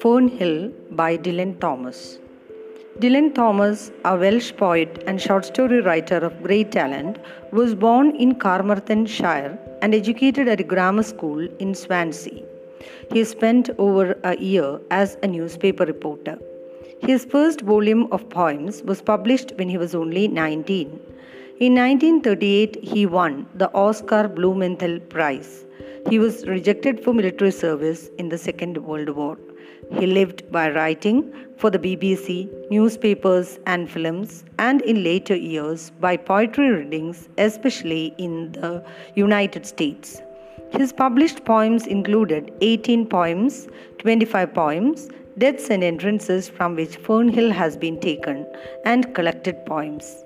Fernhill by Dylan Thomas. Dylan Thomas, a Welsh poet and short story writer of great talent, was born in Carmarthenshire and educated at a grammar school in Swansea. He spent over a year as a newspaper reporter. His first volume of poems was published when he was only 19. In 1938, he won the Oscar Blumenthal Prize. He was rejected for military service in the Second World War. He lived by writing for the BBC, newspapers, and films, and in later years by poetry readings, especially in the United States. His published poems included 18 poems, 25 poems, deaths and entrances from which Fernhill has been taken, and collected poems.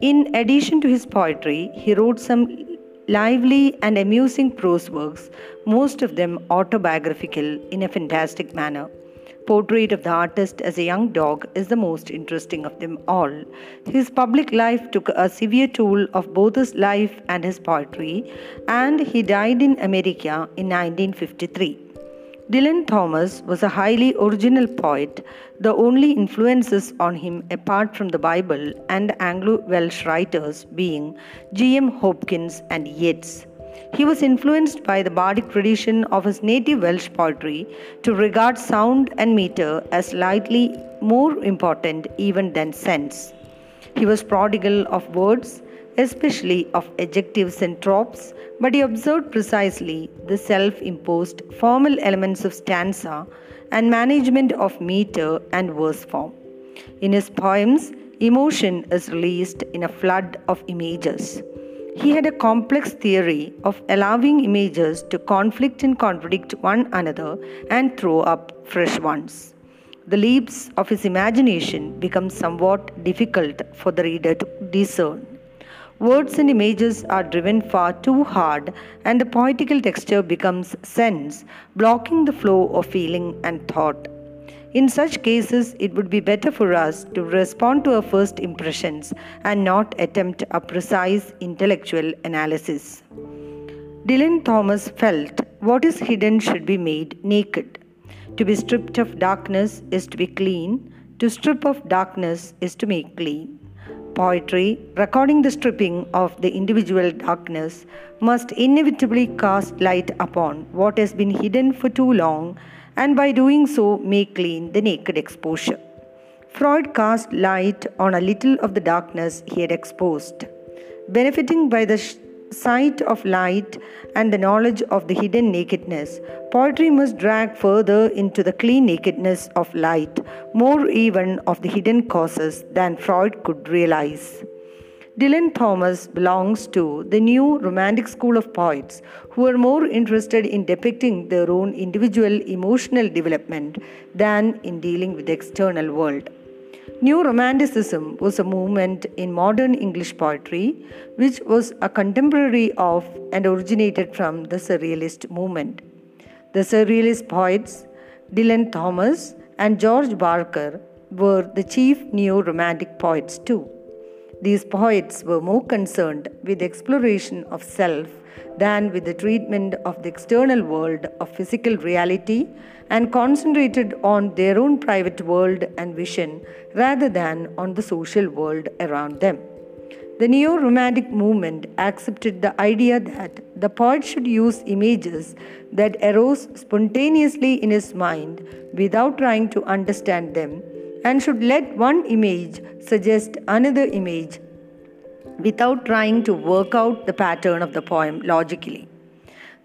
In addition to his poetry, he wrote some lively and amusing prose works, most of them autobiographical in a fantastic manner. Portrait of the artist as a young dog is the most interesting of them all. His public life took a severe toll of both his life and his poetry, and he died in America in 1953. Dylan Thomas was a highly original poet, the only influences on him apart from the Bible and Anglo Welsh writers being G.M. Hopkins and Yeats. He was influenced by the bardic tradition of his native Welsh poetry to regard sound and meter as slightly more important even than sense. He was prodigal of words, especially of adjectives and tropes, but he observed precisely the self imposed formal elements of stanza and management of meter and verse form. In his poems, emotion is released in a flood of images. He had a complex theory of allowing images to conflict and contradict one another and throw up fresh ones. The leaps of his imagination become somewhat difficult for the reader to discern. Words and images are driven far too hard, and the poetical texture becomes sense, blocking the flow of feeling and thought. In such cases, it would be better for us to respond to our first impressions and not attempt a precise intellectual analysis. Dylan Thomas felt what is hidden should be made naked. To be stripped of darkness is to be clean, to strip of darkness is to make clean. Poetry, recording the stripping of the individual darkness, must inevitably cast light upon what has been hidden for too long and by doing so make clean the naked exposure. Freud cast light on a little of the darkness he had exposed. Benefiting by the sight of light and the knowledge of the hidden nakedness, poetry must drag further into the clean nakedness of light, more even of the hidden causes than Freud could realize. Dylan Thomas belongs to the new romantic school of poets who are more interested in depicting their own individual emotional development than in dealing with the external world. New Romanticism was a movement in modern English poetry which was a contemporary of and originated from the Surrealist movement. The Surrealist poets, Dylan Thomas and George Barker, were the chief Neo Romantic poets too. These poets were more concerned with exploration of self than with the treatment of the external world of physical reality and concentrated on their own private world and vision rather than on the social world around them. The neo romantic movement accepted the idea that the poet should use images that arose spontaneously in his mind without trying to understand them and should let one image suggest another image without trying to work out the pattern of the poem logically.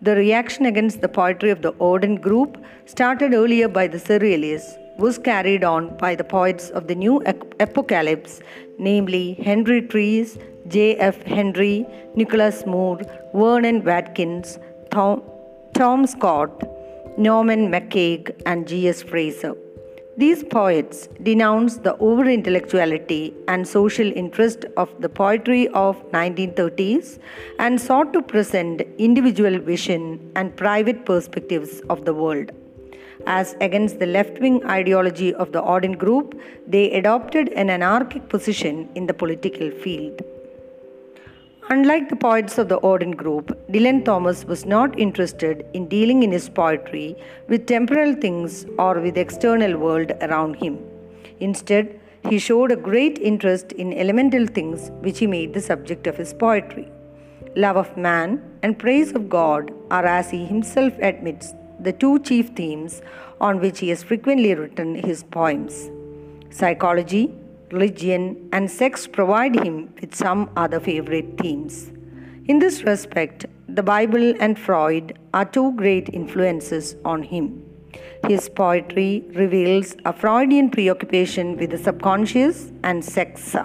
The reaction against the poetry of the Auden group, started earlier by the Surrealists, was carried on by the poets of the new apocalypse, namely Henry Treece, J.F. Hendry, Nicholas Moore, Vernon Watkins, Tom, Tom Scott, Norman MacCaig, and G.S. Fraser. These poets denounced the over intellectuality and social interest of the poetry of 1930s and sought to present individual vision and private perspectives of the world. As against the left wing ideology of the Auden group, they adopted an anarchic position in the political field. Unlike the poets of the Auden group, Dylan Thomas was not interested in dealing in his poetry with temporal things or with the external world around him. Instead, he showed a great interest in elemental things which he made the subject of his poetry. Love of man and praise of God are, as he himself admits, the two chief themes on which he has frequently written his poems. Psychology religion, and sex provide him with some other favorite themes. In this respect, the Bible and Freud are two great influences on him. His poetry reveals a Freudian preoccupation with the subconscious and sex.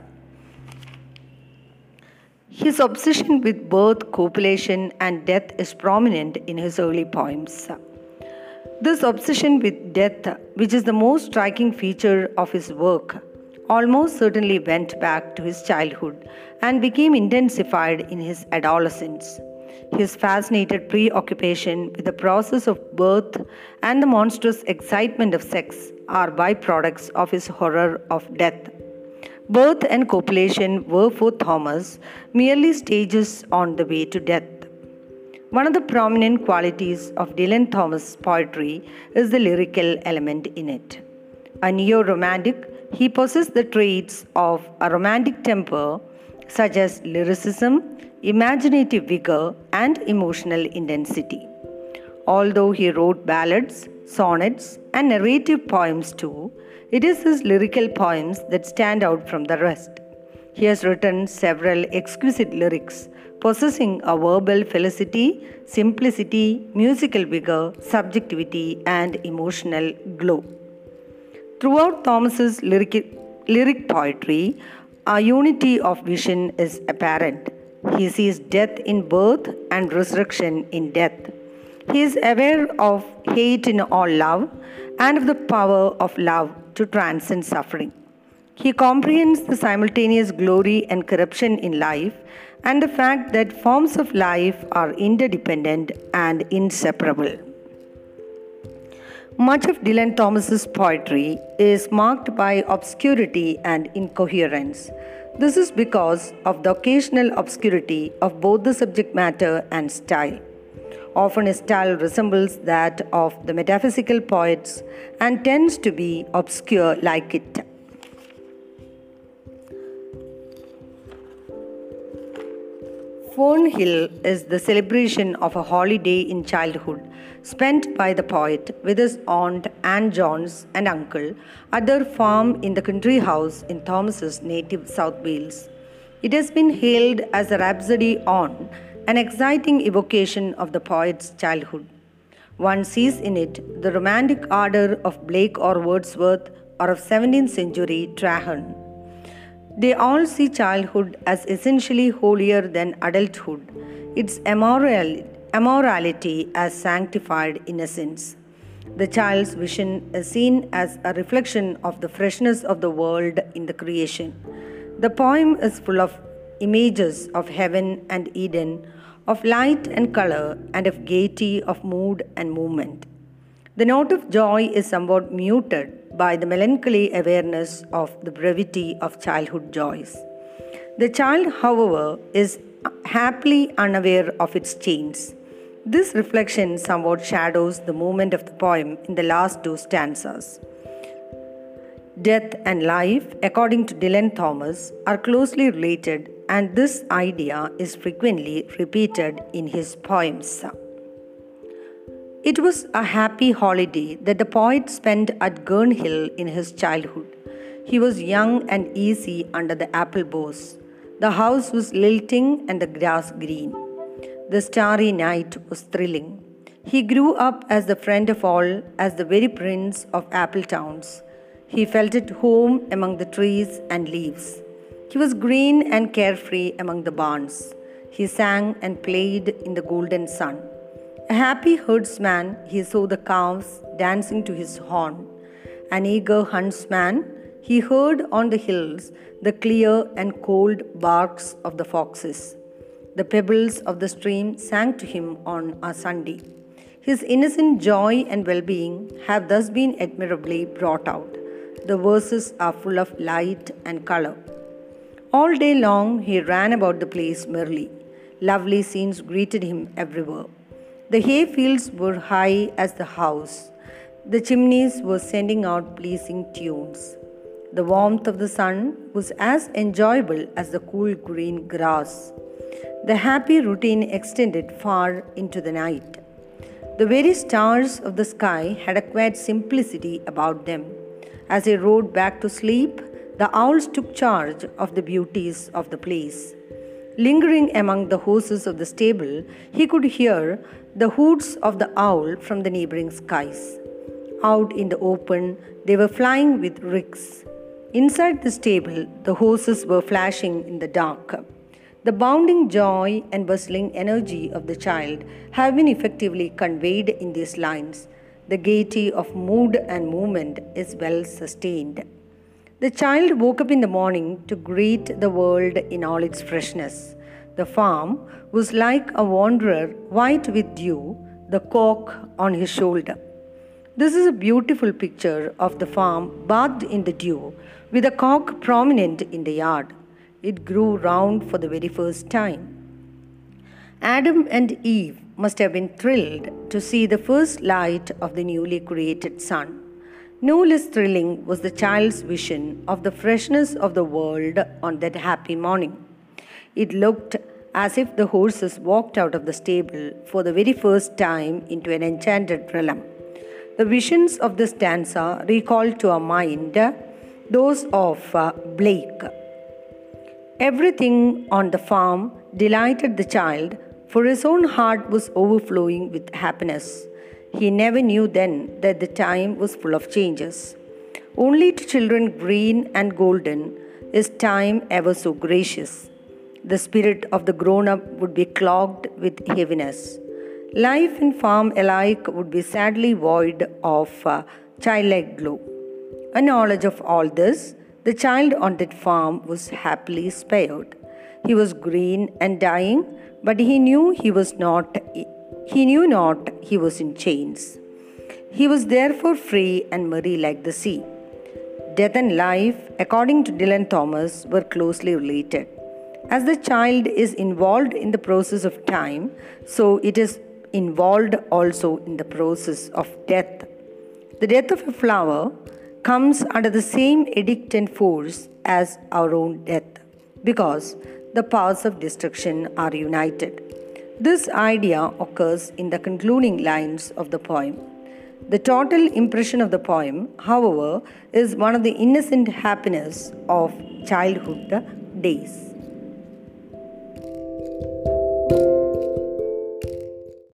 His obsession with birth, copulation, and death is prominent in his early poems. This obsession with death, which is the most striking feature of his work, almost certainly went back to his childhood and became intensified in his adolescence. His fascinated preoccupation with the process of birth and the monstrous excitement of sex are byproducts of his horror of death. Birth and copulation were for Thomas merely stages on the way to death. One of the prominent qualities of Dylan Thomas' poetry is the lyrical element in it. A neo romantic, he possessed the traits of a romantic temper, such as lyricism, imaginative vigor, and emotional intensity. Although he wrote ballads, sonnets, and narrative poems too, it is his lyrical poems that stand out from the rest. He has written several exquisite lyrics possessing a verbal felicity, simplicity, musical vigor, subjectivity, and emotional glow. Throughout Thomas's lyric, lyric poetry, a unity of vision is apparent. He sees death in birth and resurrection in death. He is aware of hate in all love and of the power of love to transcend suffering. He comprehends the simultaneous glory and corruption in life and the fact that forms of life are interdependent and inseparable. Much of Dylan Thomas's poetry is marked by obscurity and incoherence. This is because of the occasional obscurity of both the subject matter and style. Often his style resembles that of the metaphysical poets and tends to be obscure like it. Hill is the celebration of a holiday in childhood spent by the poet with his aunt Anne Jones and uncle at their farm in the country house in Thomas's native South Wales. It has been hailed as a rhapsody on an exciting evocation of the poet's childhood. One sees in it the romantic ardor of Blake or Wordsworth or of 17th century Traherne. They all see childhood as essentially holier than adulthood, its immorality, as sanctified innocence. The child's vision is seen as a reflection of the freshness of the world in the creation. The poem is full of images of heaven and Eden, of light and color, and of gaiety of mood and movement. The note of joy is somewhat muted by the melancholy awareness of the brevity of childhood joys. The child, however, is happily unaware of its chains. This reflection somewhat shadows the movement of the poem in the last two stanzas. Death and life, according to Dylan Thomas, are closely related, and this idea is frequently repeated in his poems. It was a happy holiday that the poet spent at Fernhill in his childhood. He was young and easy under the apple boughs. The house was lilting and the grass green. The starry night was thrilling. He grew up as the friend of all, as the very prince of apple towns. He felt at home among the trees and leaves. He was green and carefree among the barns. He sang and played in the golden sun. A happy herdsman, he saw the calves dancing to his horn. An eager huntsman, he heard on the hills the clear and cold barks of the foxes. The pebbles of the stream sang to him on a Sunday. His innocent joy and well being have thus been admirably brought out. The verses are full of light and color. All day long he ran about the place merrily. Lovely scenes greeted him everywhere. The hay fields were high as the house. The chimneys were sending out pleasing tunes. The warmth of the sun was as enjoyable as the cool green grass. The happy routine extended far into the night. The very stars of the sky had acquired simplicity about them. As he rode back to sleep, the owls took charge of the beauties of the place. Lingering among the horses of the stable, he could hear the hoots of the owl from the neighboring skies. Out in the open, they were flying with ricks. Inside the stable, the horses were flashing in the dark. The bounding joy and bustling energy of the child have been effectively conveyed in these lines. The gaiety of mood and movement is well sustained. The child woke up in the morning to greet the world in all its freshness. The farm was like a wanderer white with dew, the cock on his shoulder. This is a beautiful picture of the farm bathed in the dew with a cock prominent in the yard. It grew round for the very first time. Adam and Eve must have been thrilled to see the first light of the newly created sun. No less thrilling was the child's vision of the freshness of the world on that happy morning. It looked as if the horses walked out of the stable for the very first time into an enchanted realm. The visions of this stanza recalled to our mind those of uh, Blake. Everything on the farm delighted the child, for his own heart was overflowing with happiness. He never knew then that the time was full of changes. Only to children green and golden is time ever so gracious. The spirit of the grown up would be clogged with heaviness. Life and farm alike would be sadly void of uh, childlike glow. A knowledge of all this, the child on that farm was happily spared. He was green and dying, but he knew he was not he knew not he was in chains. He was therefore free and merry like the sea. Death and life, according to Dylan Thomas, were closely related. As the child is involved in the process of time, so it is involved also in the process of death. The death of a flower comes under the same edict and force as our own death because the powers of destruction are united. This idea occurs in the concluding lines of the poem. The total impression of the poem, however, is one of the innocent happiness of childhood days.